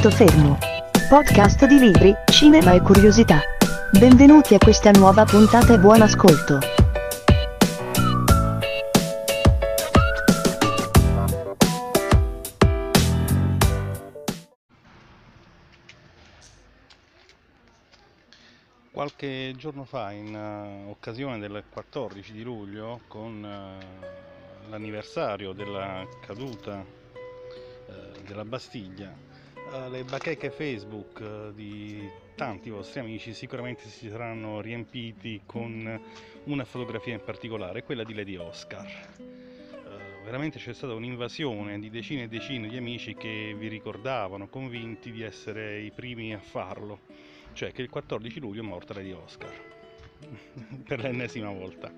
Punto fermo. Podcast di libri, cinema e curiosità. Benvenuti a questa nuova puntata e buon ascolto. Qualche giorno fa, in uh, occasione del 14 di luglio, con uh, l'anniversario della caduta uh, della Bastiglia, le bacheche Facebook di tanti vostri amici sicuramente si saranno riempiti con una fotografia in particolare, quella di Lady Oscar. veramente c'è stata un'invasione di decine e decine di amici che vi ricordavano, convinti di essere i primi a farlo cioè che il 14 luglio è morta Lady Oscar per l'ennesima volta.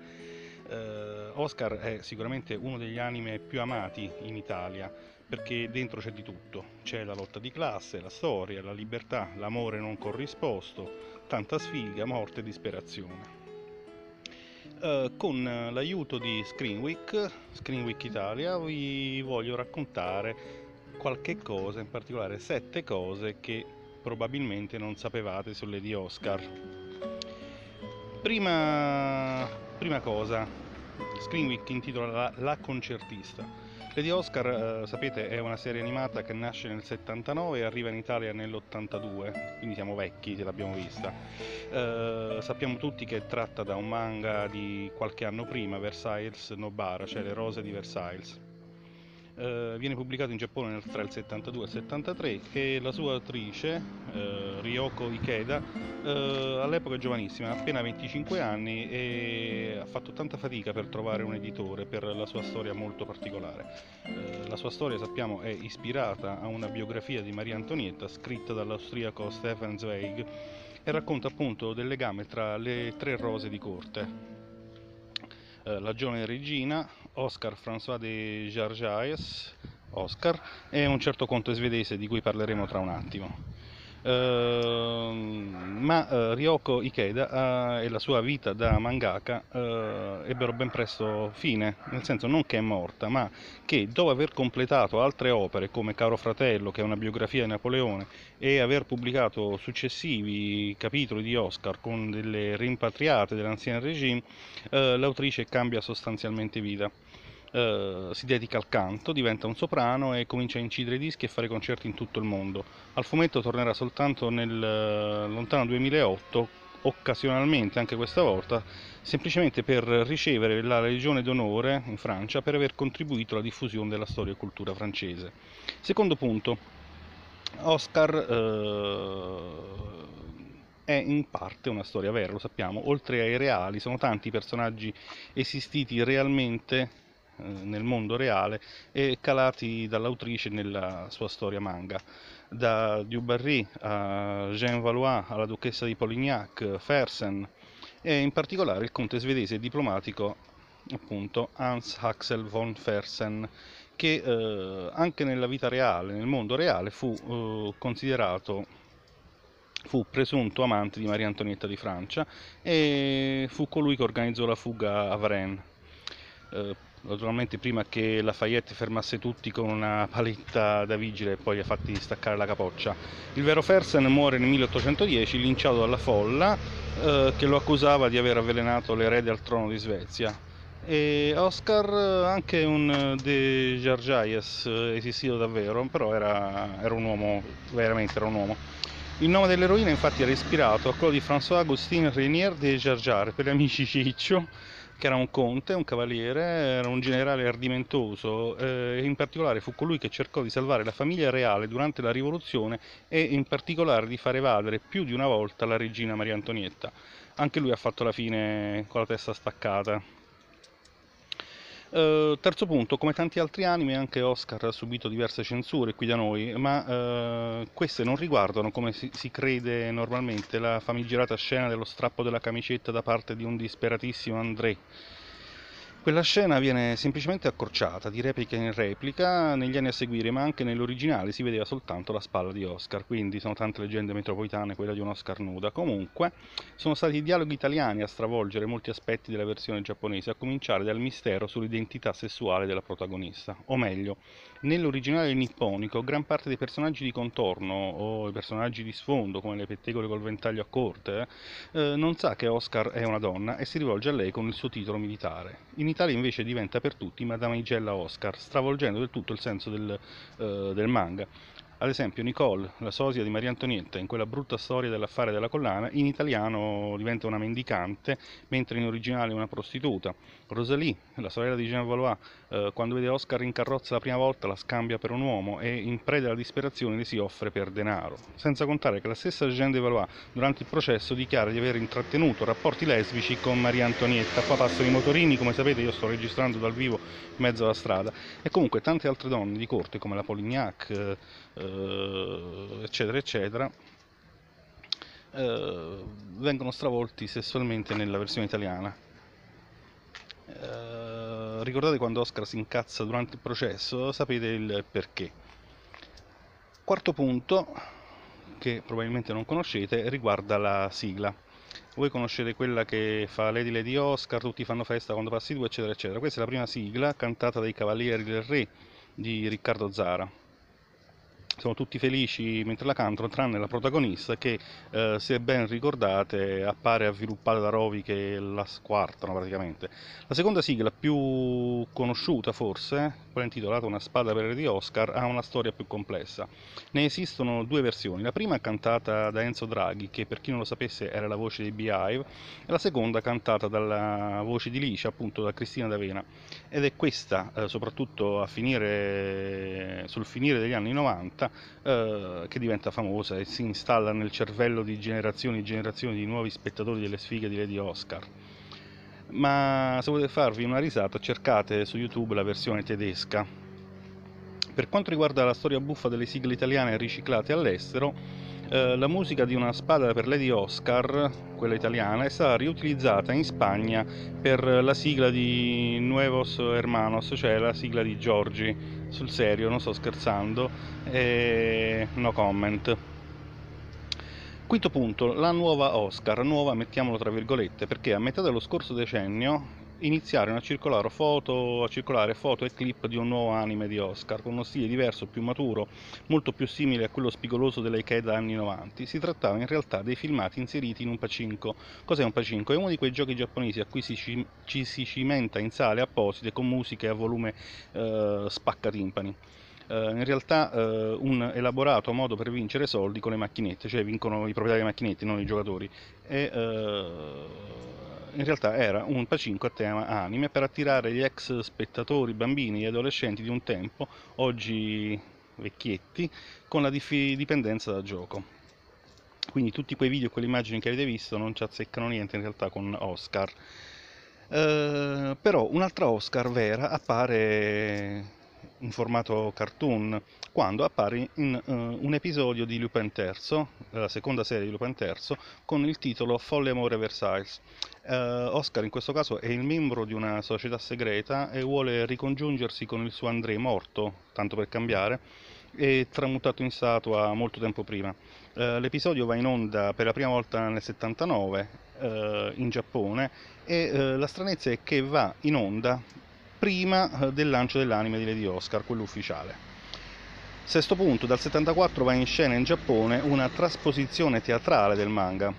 Oscar è sicuramente uno degli anime più amati in Italia perché dentro c'è di tutto, c'è la lotta di classe, la storia, la libertà, l'amore non corrisposto, tanta sfiga, morte e disperazione. Uh, con l'aiuto di Screen Week, Screen Week Italia, vi voglio raccontare qualche cosa, in particolare sette cose che probabilmente non sapevate sulle di Oscar. Prima, prima cosa, Screen Week intitola La, La concertista. Lady Oscar, eh, sapete, è una serie animata che nasce nel 79 e arriva in Italia nell'82, quindi siamo vecchi se l'abbiamo vista. Eh, sappiamo tutti che è tratta da un manga di qualche anno prima, Versailles Nobara, cioè Le rose di Versailles eh, viene pubblicato in Giappone tra il 72 e il 73 e la sua autrice, eh, Ryoko Ikeda, eh, all'epoca è giovanissima, ha appena 25 anni e ha fatto tanta fatica per trovare un editore per la sua storia molto particolare. Eh, la sua storia, sappiamo, è ispirata a una biografia di Maria Antonietta scritta dall'austriaco Stefan Zweig e racconta appunto del legame tra le tre rose di corte, eh, la giovane regina, Oscar François de Jarjaes, Oscar, e un certo conte svedese di cui parleremo tra un attimo. Uh, ma uh, Ryoko Ikeda uh, e la sua vita da mangaka ebbero ben presto fine, nel senso non che è morta, ma che dopo aver completato altre opere come Caro Fratello, che è una biografia di Napoleone, e aver pubblicato successivi capitoli di Oscar con delle rimpatriate dell'ancien regime, l'autrice cambia sostanzialmente vita. Uh, si dedica al canto, diventa un soprano e comincia a incidere dischi e fare concerti in tutto il mondo. Al fumetto tornerà soltanto nel uh, lontano 2008, occasionalmente anche questa volta, semplicemente per ricevere la Legione d'onore in Francia per aver contribuito alla diffusione della storia e cultura francese. Secondo punto, Oscar uh, è in parte una storia vera, lo sappiamo, oltre ai reali sono tanti personaggi esistiti realmente eh, nel mondo reale e calati dall'autrice nella sua storia manga. Da Dubarry a Jean Valois alla duchessa di Polignac, Fersen e in particolare il conte svedese diplomatico appunto Hans Axel von Fersen che eh, anche nella vita reale, nel mondo reale fu eh, considerato fu presunto amante di Maria Antonietta di Francia e fu colui che organizzò la fuga a Varennes. Eh, naturalmente prima che Lafayette fermasse tutti con una paletta da vigile e poi li ha fatti staccare la capoccia. Il vero Fersen muore nel 1810 linciato dalla folla eh, che lo accusava di aver avvelenato l'erede al trono di Svezia. E Oscar, anche un De Jarjayes esistito davvero, però era, era un uomo, veramente era un uomo. Il nome dell'eroina infatti era ispirato a quello di François Augustin Renier de Jarjar per gli amici Ciccio che era un conte, un cavaliere, era un generale ardimentoso eh, in particolare fu colui che cercò di salvare la famiglia reale durante la rivoluzione e in particolare di far evadere più di una volta la regina Maria Antonietta. Anche lui ha fatto la fine con la testa staccata. Uh, terzo punto, come tanti altri anime, anche Oscar ha subito diverse censure qui da noi, ma uh, queste non riguardano, come si, si, crede normalmente, la famigerata scena dello strappo della camicetta da parte di un disperatissimo André, Quella scena viene semplicemente accorciata, di replica in replica, negli anni a seguire, ma anche nell'originale si vedeva soltanto la spalla di Oscar, quindi sono tante leggende metropolitane quella di un Oscar nuda. Comunque, sono stati i dialoghi italiani a stravolgere molti aspetti della versione giapponese, a cominciare dal mistero sull'identità sessuale della protagonista. O meglio, nell'originale nipponico, gran parte dei personaggi di contorno o i personaggi di sfondo, come le pettegole col ventaglio a corte, eh, non sa che Oscar è una donna e si rivolge a lei con il suo titolo militare. In Italia invece diventa per tutti Madame Igella Oscar, stravolgendo del tutto il senso del, uh, del manga. Ad esempio Nicole, la sosia di Maria Antonietta, in quella brutta storia dell'affare della collana, in italiano diventa una mendicante, mentre in originale una prostituta. Rosalie, la sorella di Jean Valois, eh, quando vede Oscar in carrozza la prima volta la scambia per un uomo e in preda alla disperazione le si offre per denaro. Senza contare che la stessa Jean de Valois durante il processo dichiara di aver intrattenuto rapporti lesbici con Maria Antonietta. Qua passano i motorini, come sapete io sto registrando dal vivo in mezzo alla strada. E comunque tante altre donne di corte come la Polignac, eh, eh, eccetera, eccetera, eh, vengono stravolti sessualmente nella versione italiana. Eh, ricordate quando Oscar si incazza durante il processo? Sapete il perché. Quarto punto, che probabilmente non conoscete, riguarda la sigla. Voi conoscete quella che fa Lady Lady Oscar, tutti fanno festa quando passi tu, eccetera, eccetera. Questa è la prima sigla cantata dai Cavalieri del Re di Riccardo Zara sono tutti felici mentre la cantano, tranne la protagonista che, eh, se ben ricordate, appare avviluppata da Rovi che la squartano praticamente. La seconda sigla, più conosciuta forse, quella intitolata Una spada per di Oscar, ha una storia più complessa. Ne esistono due versioni, la prima cantata da Enzo Draghi, che per chi non lo sapesse era la voce dei Beehive, e la seconda cantata dalla voce di Licia, appunto da Cristina D'Avena. Ed è questa, eh, soprattutto finire, sul finire degli anni 90, diretta eh, che diventa famosa e si installa nel cervello di generazioni e generazioni di nuovi spettatori delle sfighe di Lady Oscar. Ma se volete farvi una risata cercate su YouTube la versione tedesca. Per quanto riguarda la storia buffa delle sigle italiane riciclate all'estero, eh, la musica di una spada per Lady Oscar, quella italiana, è stata riutilizzata in Spagna per la sigla di Nuevos Hermanos, cioè la sigla di Giorgi, sul serio, non sto scherzando, e no comment. Quinto punto, la nuova Oscar, nuova mettiamolo tra virgolette, perché a metà dello scorso decennio iniziarono a circolare, foto, a circolare foto e clip di un nuovo anime di Oscar con uno stile diverso, più maturo, molto più simile a quello spigoloso delle Ikeda anni 90. Si trattava in realtà dei filmati inseriti in un pacinco. Cos'è un pacinco? È uno di quei giochi giapponesi a cui si, ci si cimenta in sale apposite con musiche a volume eh, spaccatimpani. Uh, in realtà uh, un elaborato modo per vincere soldi con le macchinette, cioè vincono i proprietari delle macchinette, non i giocatori. E, uh, in realtà era un pacinco a tema anime per attirare gli ex spettatori, bambini e adolescenti di un tempo, oggi vecchietti, con la dipendenza da gioco. Quindi tutti quei video e quelle immagini che avete visto non ci azzeccano niente in realtà con Oscar. Uh, però un'altra Oscar vera appare in formato cartoon quando appare in uh, un episodio di Lupin III, la seconda serie di Lupin III, con il titolo Folle Amore Versailles. Uh, Oscar in questo caso è il membro di una società segreta e vuole ricongiungersi con il suo André morto, tanto per cambiare, e tramutato in statua molto tempo prima. Uh, l'episodio va in onda per la prima volta nel 79 in Giappone e la stranezza è che va in onda prima eh, del lancio dell'anime di Lady Oscar, quello ufficiale. Sesto punto, dal 74 va in scena in Giappone una trasposizione teatrale del manga,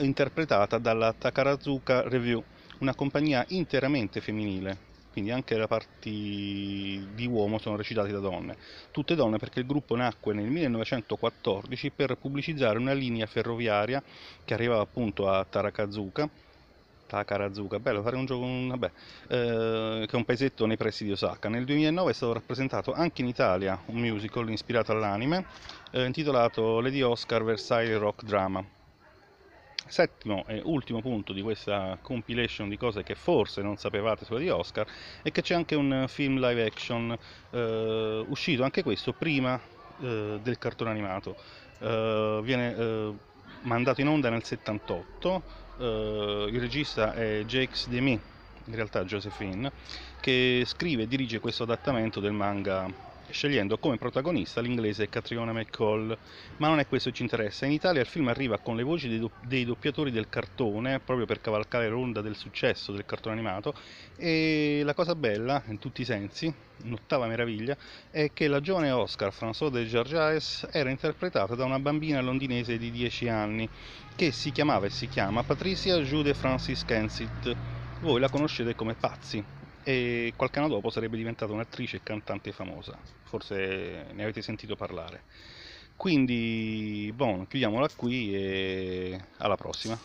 interpretata dalla Takarazuka Review, una compagnia interamente femminile, quindi anche le parti di uomo sono recitate da donne. Tutte donne perché il gruppo nacque nel 1914 per pubblicizzare una linea ferroviaria che arrivava appunto a Tarakazuka Takarazuka, bello fare un gioco, vabbè, eh, che è un paesetto nei pressi di Osaka. Nel 2009 è stato rappresentato anche in Italia un musical ispirato all'anime eh, intitolato Lady Oscar Versailles Rock Drama. Settimo e ultimo punto di questa compilation di cose che forse non sapevate sulla di Oscar è che c'è anche un film live action eh, uscito anche questo prima eh, del cartone animato. Eh, viene mandato in onda nel 78 Uh, il regista è Jacques Demy, in realtà Josephine, che scrive e dirige questo adattamento del manga scegliendo come protagonista l'inglese Catriona McCall, ma non è questo che ci interessa. In Italia il film arriva con le voci dei, do- dei doppiatori del cartone, proprio per cavalcare l'onda del successo del cartone animato, e la cosa bella, in tutti i sensi, un'ottava meraviglia, è che la giovane Oscar François de Georges era interpretata da una bambina londinese di 10 anni, che si chiamava e si chiama Patricia Jude Francis Kensit. Voi la conoscete come Pazzi, e qualche anno dopo sarebbe diventata un'attrice e cantante famosa, forse ne avete sentito parlare. Quindi, bon, chiudiamola qui e alla prossima.